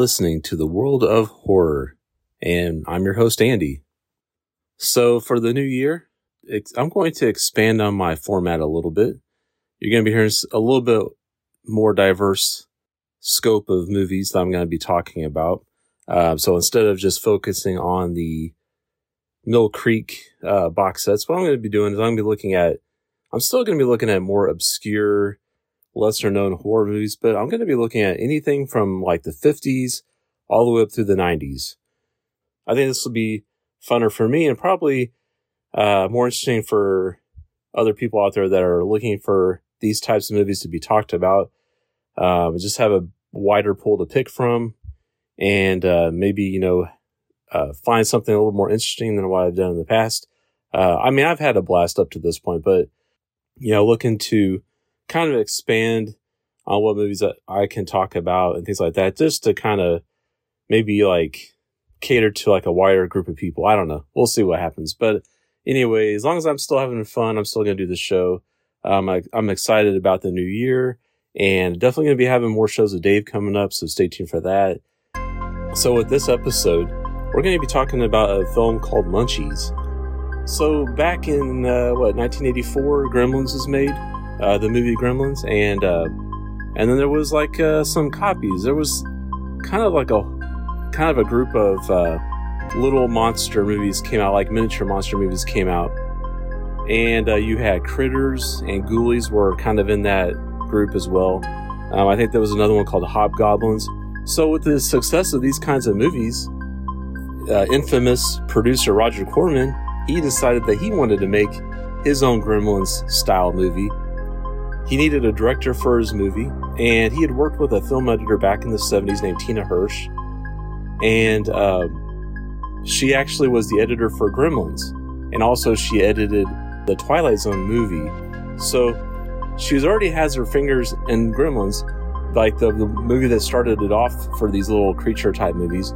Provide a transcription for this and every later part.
listening to the world of horror, and I'm your host, Andy. So, for the new year, I'm going to expand on my format a little bit. You're going to be hearing a little bit more diverse scope of movies that I'm going to be talking about. Uh, so, instead of just focusing on the Mill Creek uh, box sets, what I'm going to be doing is I'm going to be looking at, I'm still going to be looking at more obscure lesser known horror movies, but I'm going to be looking at anything from like the 50s all the way up through the 90s. I think this will be funner for me and probably uh, more interesting for other people out there that are looking for these types of movies to be talked about. Um, just have a wider pool to pick from and uh, maybe, you know, uh, find something a little more interesting than what I've done in the past. Uh, I mean, I've had a blast up to this point, but, you know, looking to kind of expand on what movies that I can talk about and things like that, just to kind of maybe like cater to like a wider group of people. I don't know. We'll see what happens. But anyway, as long as I'm still having fun, I'm still going to do the show. Um, I, I'm excited about the new year and definitely going to be having more shows with Dave coming up. So stay tuned for that. So with this episode, we're going to be talking about a film called Munchies. So back in uh, what 1984, Gremlins was made uh, the movie Gremlins, and uh, and then there was like uh, some copies. There was kind of like a kind of a group of uh, little monster movies came out, like miniature monster movies came out, and uh, you had Critters and Ghoulies were kind of in that group as well. Um, I think there was another one called Hobgoblins. So with the success of these kinds of movies, uh, infamous producer Roger Corman he decided that he wanted to make his own Gremlins style movie he needed a director for his movie, and he had worked with a film editor back in the 70s named Tina Hirsch. And um, she actually was the editor for Gremlins, and also she edited the Twilight Zone movie. So she already has her fingers in Gremlins, like the, the movie that started it off for these little creature type movies.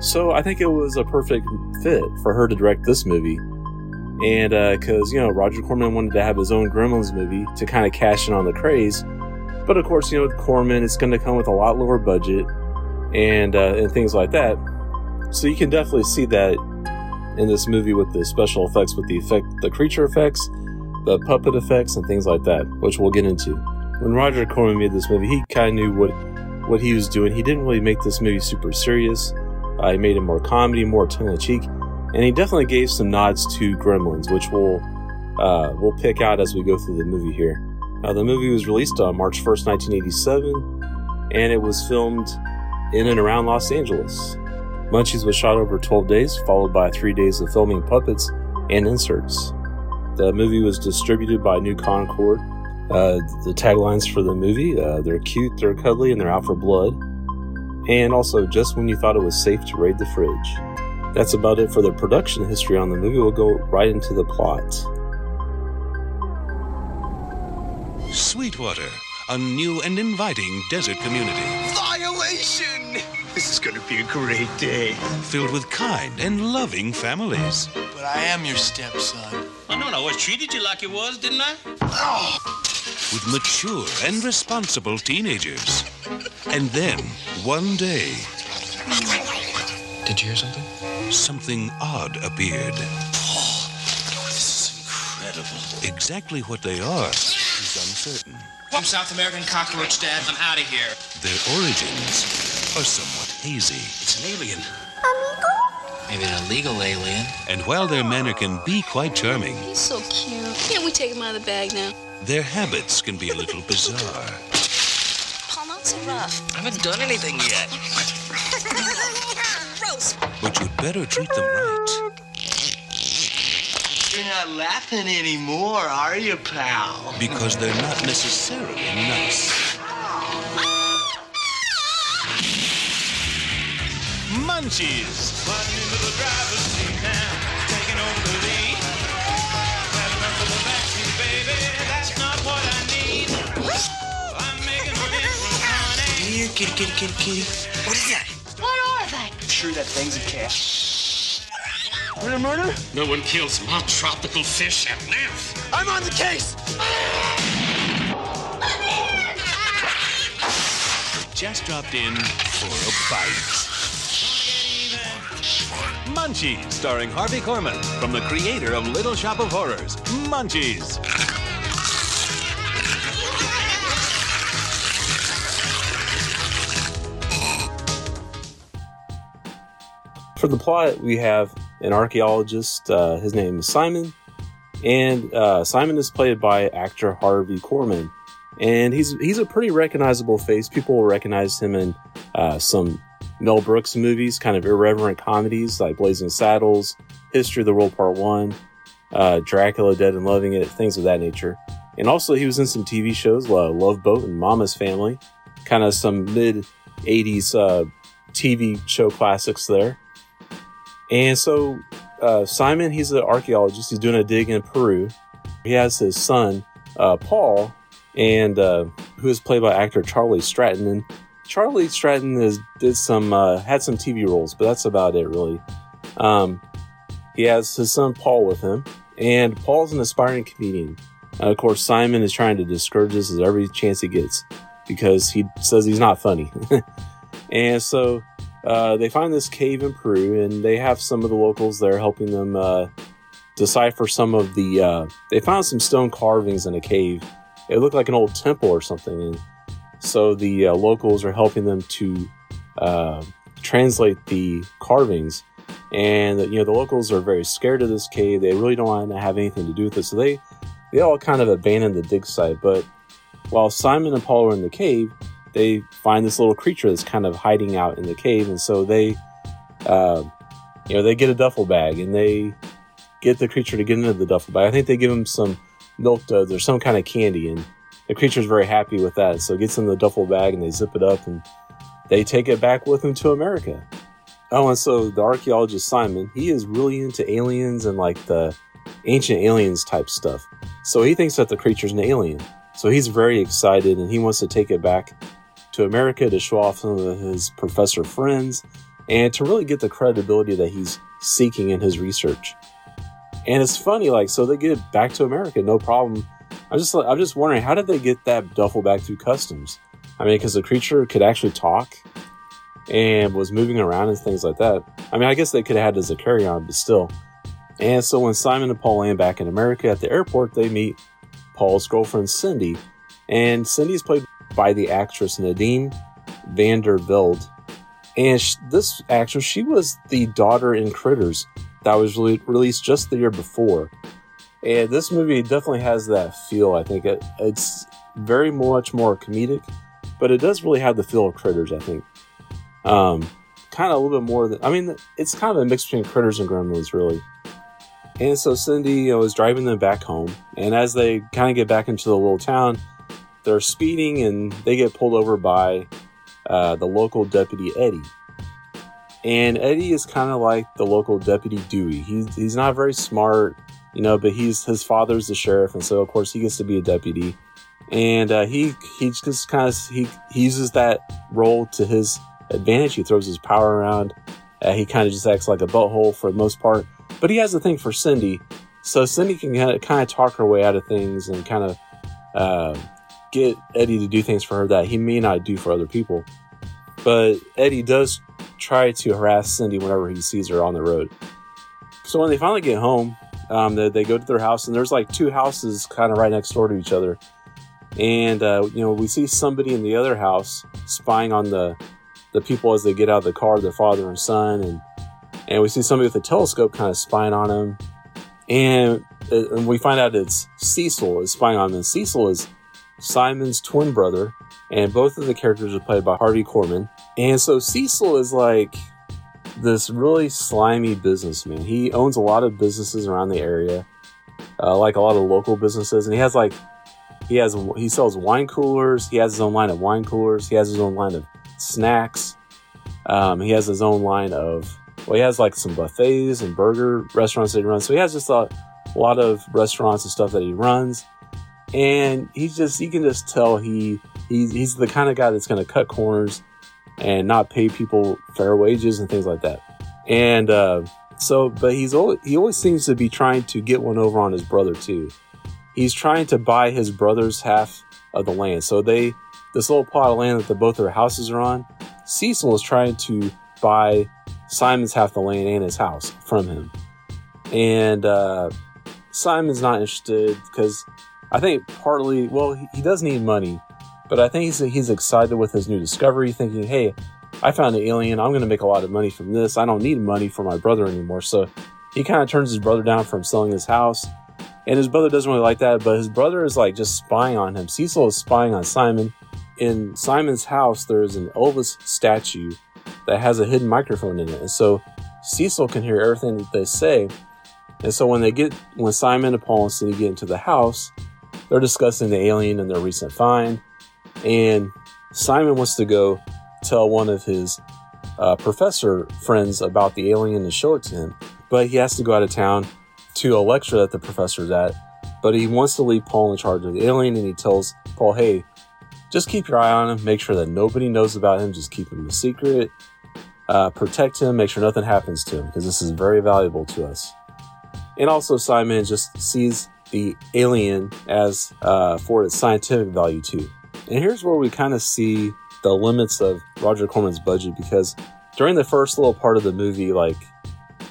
So I think it was a perfect fit for her to direct this movie and because uh, you know Roger Corman wanted to have his own Gremlins movie to kind of cash in on the craze, but of course you know with Corman it's going to come with a lot lower budget and uh, and things like that. So you can definitely see that in this movie with the special effects, with the effect, the creature effects, the puppet effects, and things like that, which we'll get into. When Roger Corman made this movie, he kind of knew what what he was doing. He didn't really make this movie super serious. Uh, made it more comedy, more tongue in cheek and he definitely gave some nods to Gremlins, which we'll uh, we'll pick out as we go through the movie here. Uh, the movie was released on March 1st, 1987, and it was filmed in and around Los Angeles. Munchies was shot over 12 days, followed by three days of filming puppets and inserts. The movie was distributed by New Concorde. Uh, the taglines for the movie uh, they're cute, they're cuddly, and they're out for blood. And also, just when you thought it was safe to raid the fridge. That's about it for the production history on the movie. We'll go right into the plot. Sweetwater, a new and inviting desert community Violation! This is gonna be a great day. filled with kind and loving families. But I am your stepson. I know and I always treated you like you was, didn't I? Oh! with mature and responsible teenagers. And then, one day, Did you hear something? Something odd appeared. Paul, This is incredible. Exactly what they are is uncertain. I'm South American cockroach, Dad. I'm out of here. Their origins are somewhat hazy. It's an alien. Amigo? Maybe an illegal alien. And while their manner can be quite charming, He's so cute. Can't we take him out of the bag now? their habits can be a little bizarre. Paul, not so rough. I haven't done anything yet better treat them right. You're not laughing anymore, are you, pal? Because they're not necessarily nice. Munchies. Here, kitty, kitty, kitty, kitty. What is that? What are they? Sure that thing's a cat. Murder, murder? No one kills my tropical fish and lives. I'm on the case. Just dropped in for a bite. Munchies, starring Harvey Korman, from the creator of Little Shop of Horrors. Munchies. For the plot, we have an archaeologist. Uh, his name is Simon, and uh, Simon is played by actor Harvey Korman, and he's he's a pretty recognizable face. People will recognize him in uh, some Mel Brooks movies, kind of irreverent comedies like Blazing Saddles, History of the World Part One, uh, Dracula, Dead and Loving It, things of that nature. And also, he was in some TV shows, Love Boat and Mama's Family, kind of some mid '80s uh, TV show classics there. And so uh, Simon, he's an archaeologist. He's doing a dig in Peru. He has his son, uh, Paul, and uh, who is played by actor Charlie Stratton. And Charlie Stratton has did some uh, had some TV roles, but that's about it really. Um, he has his son Paul with him, and Paul's an aspiring comedian. Uh, of course, Simon is trying to discourage this as every chance he gets because he says he's not funny. and so uh, they find this cave in Peru, and they have some of the locals there helping them uh, decipher some of the. Uh, they found some stone carvings in a cave. It looked like an old temple or something, and so the uh, locals are helping them to uh, translate the carvings. And you know the locals are very scared of this cave. They really don't want to have anything to do with it, so they they all kind of abandon the dig site. But while Simon and Paul are in the cave, they find this little creature that's kind of hiding out in the cave, and so they, uh, you know, they get a duffel bag and they get the creature to get into the duffel bag. I think they give him some milk duds or some kind of candy, and the creature's very happy with that. So it gets in the duffel bag and they zip it up and they take it back with them to America. Oh, and so the archaeologist Simon, he is really into aliens and like the ancient aliens type stuff. So he thinks that the creature's an alien. So he's very excited and he wants to take it back to America to show off some of his professor friends and to really get the credibility that he's seeking in his research. And it's funny, like, so they get back to America, no problem. I'm just, I'm just wondering, how did they get that duffel back through customs? I mean, because the creature could actually talk and was moving around and things like that. I mean, I guess they could have had it as a carry-on, but still. And so when Simon and Paul land back in America at the airport, they meet Paul's girlfriend Cindy, and Cindy's played by the actress Nadine Van der Velde. And sh- this actress, she was the daughter in Critters that was re- released just the year before. And this movie definitely has that feel. I think it, it's very much more comedic, but it does really have the feel of Critters. I think, um, kind of a little bit more than. I mean, it's kind of a mix between Critters and Gremlins, really. And so Cindy, you know, is driving them back home, and as they kind of get back into the little town, they're speeding and they get pulled over by uh, the local deputy Eddie. And Eddie is kind of like the local deputy Dewey. He's he's not very smart, you know, but he's his father's the sheriff, and so of course he gets to be a deputy. And uh, he he just kind of he, he uses that role to his advantage. He throws his power around. Uh, he kind of just acts like a butthole for the most part. But he has a thing for Cindy, so Cindy can kind of talk her way out of things and kind of uh, get Eddie to do things for her that he may not do for other people. But Eddie does try to harass Cindy whenever he sees her on the road. So when they finally get home, um, they, they, go to their house, and there's like two houses kind of right next door to each other. And uh, you know, we see somebody in the other house spying on the the people as they get out of the car, their father and son, and and we see somebody with a telescope kind of spying on him. And, uh, and we find out it's Cecil is spying on them. Cecil is Simon's twin brother, and both of the characters are played by Harvey Korman. And so Cecil is like this really slimy businessman. He owns a lot of businesses around the area, uh, like a lot of local businesses, and he has like he has he sells wine coolers. He has his own line of wine coolers. He has his own line of snacks. Um, he has his own line of well, he has like some buffets and burger restaurants that he runs. So he has just a, a lot of restaurants and stuff that he runs and he's just you can just tell he he's he's the kind of guy that's going to cut corners and not pay people fair wages and things like that. And uh, so, but he's always, he always seems to be trying to get one over on his brother too. He's trying to buy his brother's half of the land. So they, this little plot of land that the both their houses are on, Cecil is trying to buy Simon's half the land and his house from him. And uh, Simon's not interested because I think partly, well, he, he does need money, but I think he's, he's excited with his new discovery, thinking, hey, I found an alien. I'm going to make a lot of money from this. I don't need money for my brother anymore. So he kind of turns his brother down from selling his house. And his brother doesn't really like that, but his brother is like just spying on him. Cecil is spying on Simon. In Simon's house, there is an Elvis statue that has a hidden microphone in it. And so Cecil can hear everything that they say. And so when they get, when Simon and Paul and Cindy get into the house, they're discussing the alien and their recent find. And Simon wants to go tell one of his uh, professor friends about the alien and show it to him. But he has to go out of town to a lecture that the professor's at. But he wants to leave Paul in charge of the alien and he tells Paul, hey, just keep your eye on him, make sure that nobody knows about him, just keep him a secret, uh, protect him, make sure nothing happens to him because this is very valuable to us. And also, Simon just sees the alien as uh, for its scientific value too. And here's where we kind of see the limits of Roger Corman's budget because during the first little part of the movie, like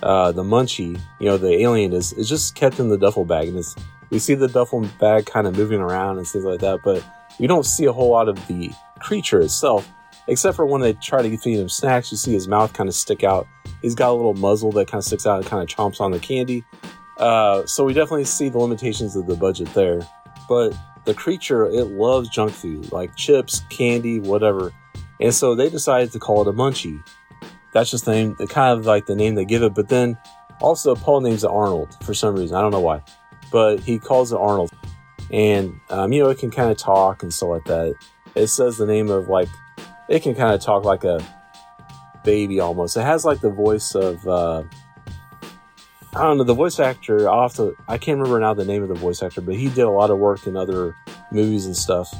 uh, the munchie, you know, the alien is, is just kept in the duffel bag. And it's, we see the duffel bag kind of moving around and things like that, but we don't see a whole lot of the creature itself, except for when they try to feed him snacks. You see his mouth kind of stick out. He's got a little muzzle that kind of sticks out and kind of chomps on the candy. Uh, so we definitely see the limitations of the budget there. But the creature, it loves junk food, like chips, candy, whatever. And so they decided to call it a munchie. That's just the name, kind of like the name they give it. But then also Paul names it Arnold for some reason. I don't know why. But he calls it Arnold. And, um, you know, it can kind of talk and stuff like that. It says the name of like, it can kind of talk like a baby almost. It has like the voice of, uh, I don't know the voice actor. I'll have to. I can't remember now the name of the voice actor, but he did a lot of work in other movies and stuff.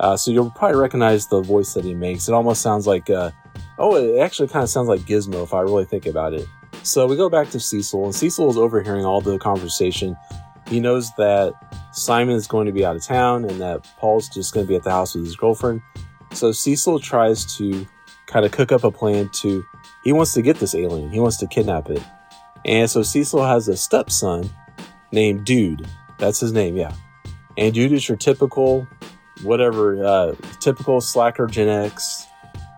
Uh, so you'll probably recognize the voice that he makes. It almost sounds like, uh, oh, it actually kind of sounds like Gizmo if I really think about it. So we go back to Cecil, and Cecil is overhearing all the conversation. He knows that Simon is going to be out of town and that Paul's just going to be at the house with his girlfriend. So Cecil tries to kind of cook up a plan to. He wants to get this alien. He wants to kidnap it. And so Cecil has a stepson named Dude. That's his name, yeah. And Dude is your typical, whatever, uh, typical slacker Gen X,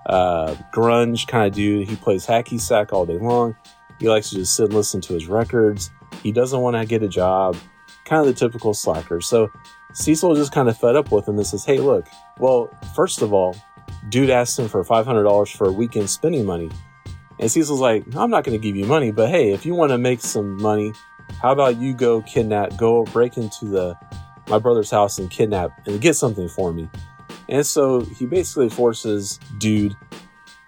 uh, grunge kind of dude. He plays hacky sack all day long. He likes to just sit and listen to his records. He doesn't want to get a job. Kind of the typical slacker. So Cecil just kind of fed up with him and says, Hey, look, well, first of all, dude asked him for $500 for a weekend spending money. And Cecil's like, I'm not going to give you money, but hey, if you want to make some money, how about you go kidnap, go break into the my brother's house and kidnap and get something for me. And so he basically forces Dude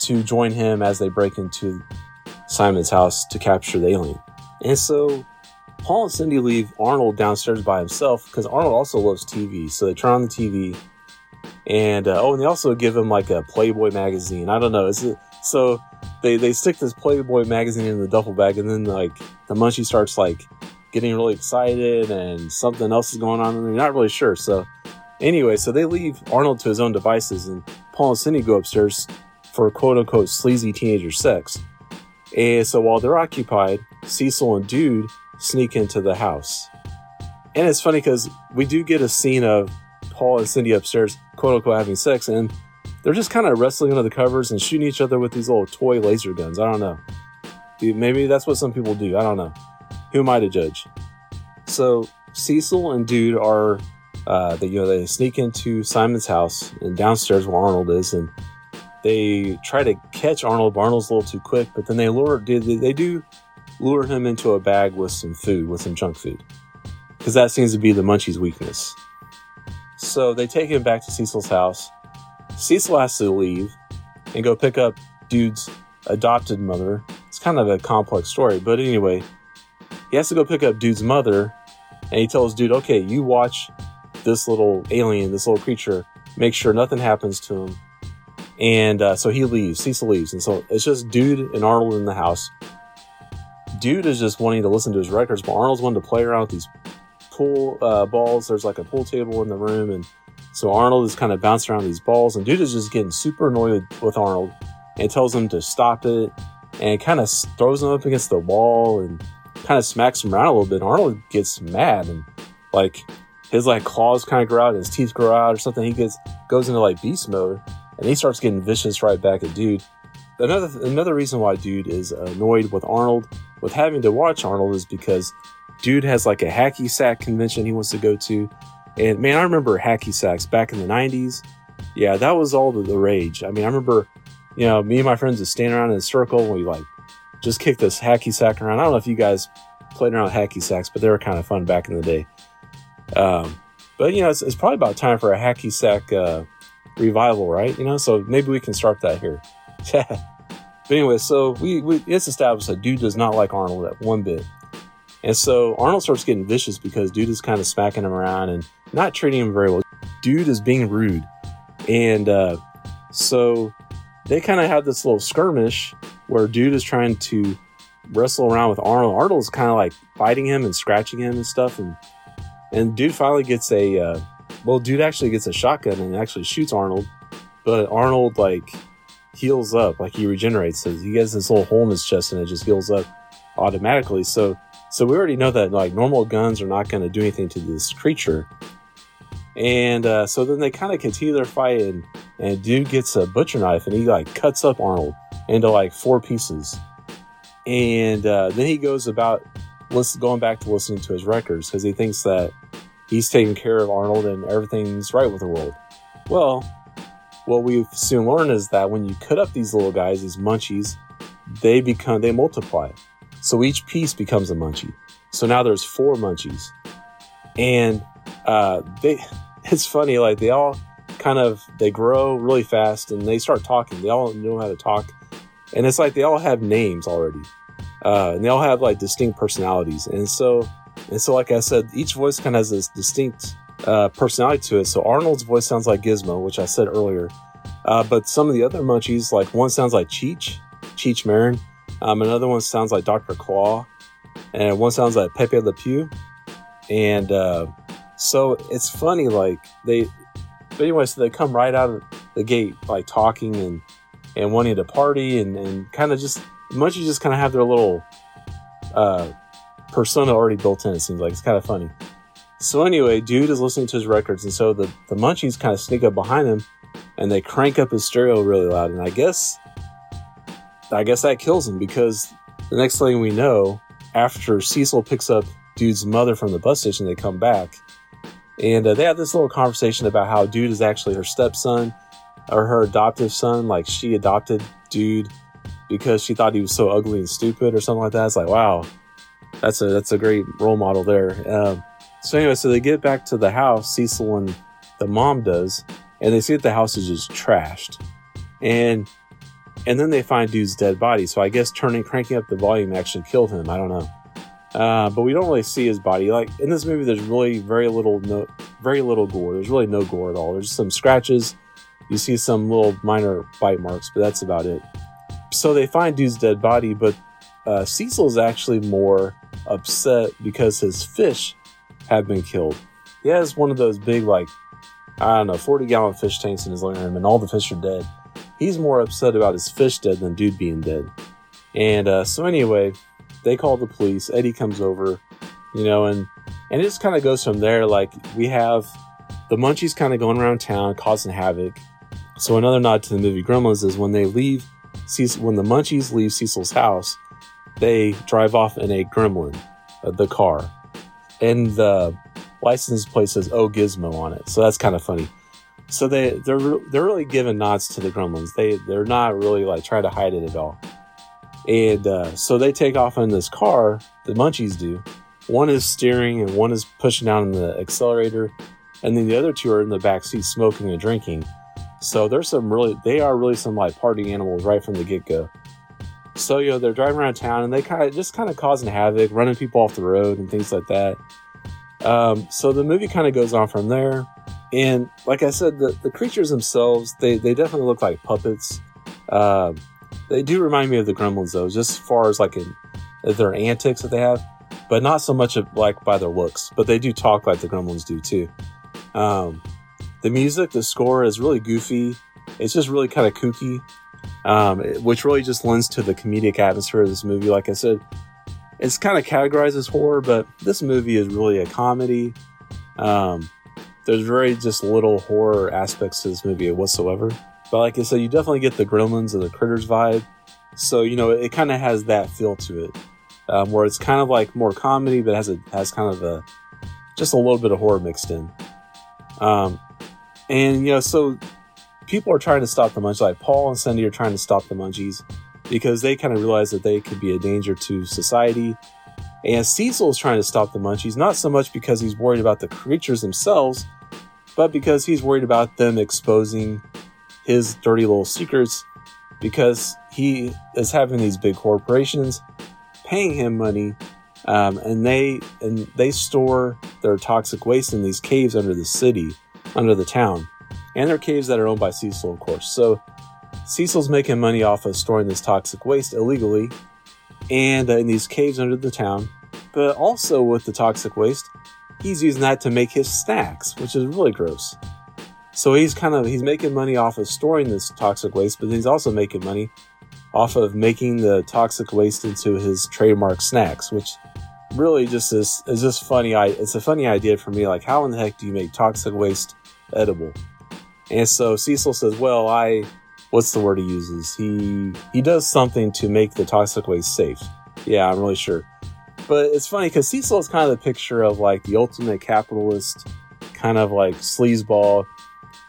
to join him as they break into Simon's house to capture the alien. And so Paul and Cindy leave Arnold downstairs by himself because Arnold also loves TV. So they turn on the TV, and uh, oh, and they also give him like a Playboy magazine. I don't know. So? They they stick this Playboy magazine in the duffel bag, and then like the munchie starts like getting really excited, and something else is going on, and they're not really sure. So anyway, so they leave Arnold to his own devices, and Paul and Cindy go upstairs for quote unquote sleazy teenager sex. And so while they're occupied, Cecil and Dude sneak into the house. And it's funny because we do get a scene of Paul and Cindy upstairs, quote unquote, having sex, and they're just kind of wrestling under the covers and shooting each other with these little toy laser guns. I don't know. Maybe that's what some people do. I don't know. Who am I to judge? So Cecil and Dude are, uh, they, you know, they sneak into Simon's house and downstairs where Arnold is, and they try to catch Arnold. Arnold's a little too quick, but then they lure, they do lure him into a bag with some food, with some junk food, because that seems to be the Munchie's weakness. So they take him back to Cecil's house Cecil has to leave and go pick up dude's adopted mother. It's kind of a complex story, but anyway, he has to go pick up dude's mother, and he tells dude, "Okay, you watch this little alien, this little creature. Make sure nothing happens to him, And uh, so he leaves. Cecil leaves, and so it's just Dude and Arnold in the house. Dude is just wanting to listen to his records, but Arnold's wanting to play around with these pool uh, balls. There's like a pool table in the room, and so Arnold is kind of bouncing around these balls, and Dude is just getting super annoyed with Arnold and tells him to stop it, and kind of throws him up against the wall and kind of smacks him around a little bit. Arnold gets mad and like his like claws kind of grow out, his teeth grow out or something. He gets goes into like beast mode, and he starts getting vicious right back at Dude. Another another reason why Dude is annoyed with Arnold with having to watch Arnold is because Dude has like a hacky sack convention he wants to go to. And man, I remember hacky sacks back in the 90s. Yeah, that was all the, rage. I mean, I remember, you know, me and my friends would stand around in a circle and we like just kick this hacky sack around. I don't know if you guys played around with hacky sacks, but they were kind of fun back in the day. Um, but, you know, it's, it's, probably about time for a hacky sack uh, revival, right? You know, so maybe we can start that here. but anyway, so we, we it's established that dude does not like Arnold at one bit. And so Arnold starts getting vicious because dude is kind of smacking him around and not treating him very well. Dude is being rude. And uh, so they kind of have this little skirmish where dude is trying to wrestle around with Arnold. Arnold's kind of like biting him and scratching him and stuff. And and dude finally gets a uh, well, dude actually gets a shotgun and actually shoots Arnold. But Arnold like heals up, like he regenerates. He gets this little hole in his chest and it just heals up automatically. So so we already know that like normal guns are not going to do anything to this creature. And uh, so then they kind of continue their fight, and, and dude gets a butcher knife and he like cuts up Arnold into like four pieces. And uh, then he goes about listen, going back to listening to his records because he thinks that he's taking care of Arnold and everything's right with the world. Well, what we soon learn is that when you cut up these little guys, these munchies, they become they multiply. So each piece becomes a munchie. So now there's four munchies. And uh, they, it's funny, like they all kind of, they grow really fast and they start talking. They all know how to talk. And it's like they all have names already. Uh, and they all have like distinct personalities. And so, and so, like I said, each voice kind of has this distinct uh, personality to it. So Arnold's voice sounds like Gizmo, which I said earlier. Uh, but some of the other munchies, like one sounds like Cheech, Cheech Marin. Um, another one sounds like Dr. Claw, and one sounds like Pepe Le Pew. And uh, so it's funny, like they, but anyway, so they come right out of the gate, like talking and and wanting to party and, and kind of just munchies just kind of have their little uh, persona already built in. It seems like it's kind of funny. So anyway, dude is listening to his records, and so the the munchies kind of sneak up behind him, and they crank up his stereo really loud. And I guess I guess that kills him because the next thing we know, after Cecil picks up Dude's mother from the bus station, they come back and uh, they have this little conversation about how Dude is actually her stepson or her adoptive son. Like she adopted Dude because she thought he was so ugly and stupid or something like that. It's like, wow, that's a that's a great role model there. Um, so anyway, so they get back to the house, Cecil and the mom does, and they see that the house is just trashed. And and then they find dude's dead body. So I guess turning, cranking up the volume actually killed him. I don't know. Uh, but we don't really see his body. Like in this movie, there's really very little, no, very little gore. There's really no gore at all. There's some scratches. You see some little minor bite marks, but that's about it. So they find dude's dead body, but uh, Cecil's actually more upset because his fish have been killed. He has one of those big, like, I don't know, 40 gallon fish tanks in his living room, and all the fish are dead he's more upset about his fish dead than dude being dead. And uh, so anyway, they call the police. Eddie comes over, you know, and and it just kind of goes from there. Like we have the munchies kind of going around town causing havoc. So another nod to the movie Gremlins is when they leave, when the munchies leave Cecil's house, they drive off in a Gremlin, uh, the car, and the license plate says "Oh Gizmo" on it. So that's kind of funny so they they're they're really giving nods to the Gremlins. They they're not really like trying to hide it at all. And uh, so they take off in this car. The Munchies do. One is steering and one is pushing down on the accelerator, and then the other two are in the back seat smoking and drinking. So there's some really they are really some like party animals right from the get go. So you know they're driving around town and they kind of just kind of causing havoc, running people off the road and things like that. Um, so the movie kind of goes on from there And like I said, the, the creatures themselves, they, they definitely look like puppets. Uh, they do remind me of the Gremlins, though, just as far as like in their antics that they have, but not so much of, like by their looks. But they do talk like the Gremlins do too. Um, the music, the score is really goofy. It's just really kind of kooky, um, which really just lends to the comedic atmosphere of this movie. Like I said, it's kind of categorized as horror, but this movie is really a comedy. Um, there's very just little horror aspects to this movie whatsoever. But like I said, you definitely get the Gremlins and the Critters vibe. So you know it kind of has that feel to it, um, where it's kind of like more comedy, but has a has kind of a just a little bit of horror mixed in. Um, and you know, so people are trying to stop the munchies. Like Paul and Cindy are trying to stop the munchies because they kind of realize that they could be a danger to society. And Cecil is trying to stop the munchies, not so much because he's worried about the creatures themselves, but because he's worried about them exposing his dirty little secrets because he is having these big corporations paying him money um, and they and they store their toxic waste in these caves under the city under the town. And they're caves that are owned by cecil of course. So cecil's making money off of storing this toxic waste illegally and uh, in these caves under the town. But also with the toxic waste he's using that to make his snacks which is really gross so he's kind of he's making money off of storing this toxic waste, but he's also making money off of making the toxic waste into his trademark snacks, which really just is is just funny. I It's a funny idea for me. Like, how in the heck do you make toxic waste edible? And so Cecil says, "Well, I what's the word he uses? He he does something to make the toxic waste safe. Yeah, I'm really sure. But it's funny because Cecil is kind of the picture of like the ultimate capitalist, kind of like sleazeball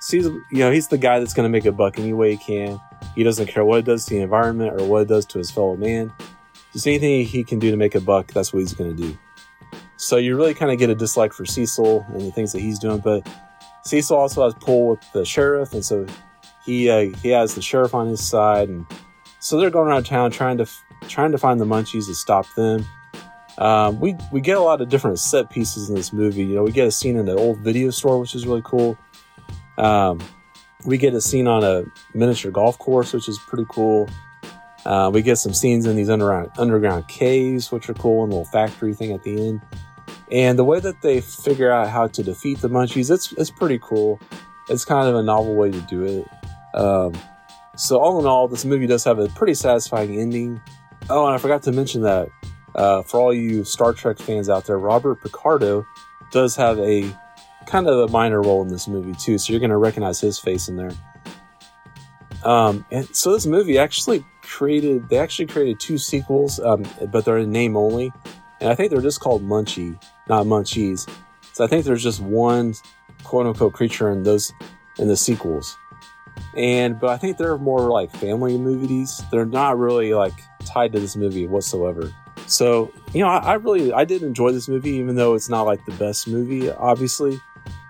sees, you know, he's the guy that's going to make a buck any way he can. He doesn't care what it does to the environment or what it does to his fellow man. Just anything he can do to make a buck, that's what he's going to do. So you really kind of get a dislike for Cecil and the things that he's doing. But Cecil also has pull with the sheriff, and so he uh, he has the sheriff on his side, and so they're going around town trying to trying to find the munchies to stop them. Um, we we get a lot of different set pieces in this movie. You know, we get a scene in the old video store, which is really cool. Um, we get a scene on a miniature golf course, which is pretty cool. Uh, we get some scenes in these underground underground caves, which are cool, and a little factory thing at the end. And the way that they figure out how to defeat the munchies, it's it's pretty cool. It's kind of a novel way to do it. Um, so all in all, this movie does have a pretty satisfying ending. Oh, and I forgot to mention that uh, for all you Star Trek fans out there, Robert Picardo does have a kind of a minor role in this movie too, so you're going to recognize his face in there. Um, and so this movie actually created, they actually created two sequels, um, but they're in name only, and I think they're just called Munchie, not Munchies. So I think there's just one quote unquote creature in those in the sequels, and but I think they're more like family movies. They're not really like tied to this movie whatsoever. So you know, I, I really I did enjoy this movie, even though it's not like the best movie, obviously.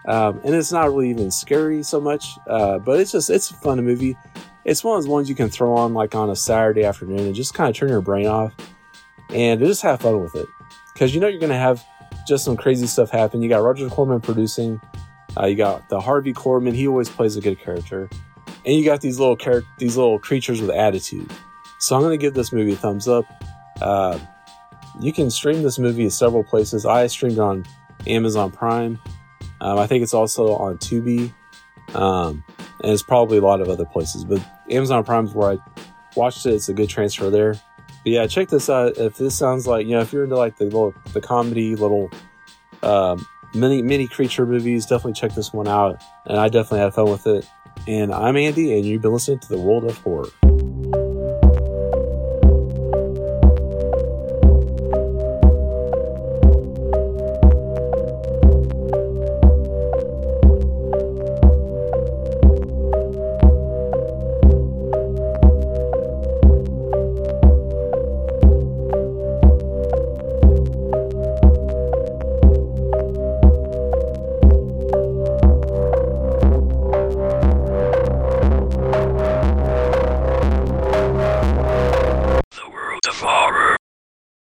Um, and it's not really even scary so much, uh, but it's just it's a fun movie. It's one of those ones you can throw on like on a Saturday afternoon and just kind of turn your brain off and just have fun with it because you know you're gonna have just some crazy stuff happen. You got Roger Corman producing, uh, you got the Harvey Korman. He always plays a good character, and you got these little char- these little creatures with attitude. So I'm gonna give this movie a thumbs up. Uh, you can stream this movie several places. I streamed on Amazon Prime. Um, I think it's also on Tubi, um, and it's probably a lot of other places. But Amazon Prime is where I watched it. It's a good transfer there. But yeah, check this out. If this sounds like you know, if you're into like the little the comedy little um, mini mini creature movies, definitely check this one out. And I definitely had fun with it. And I'm Andy, and you've been listening to the World of Horror.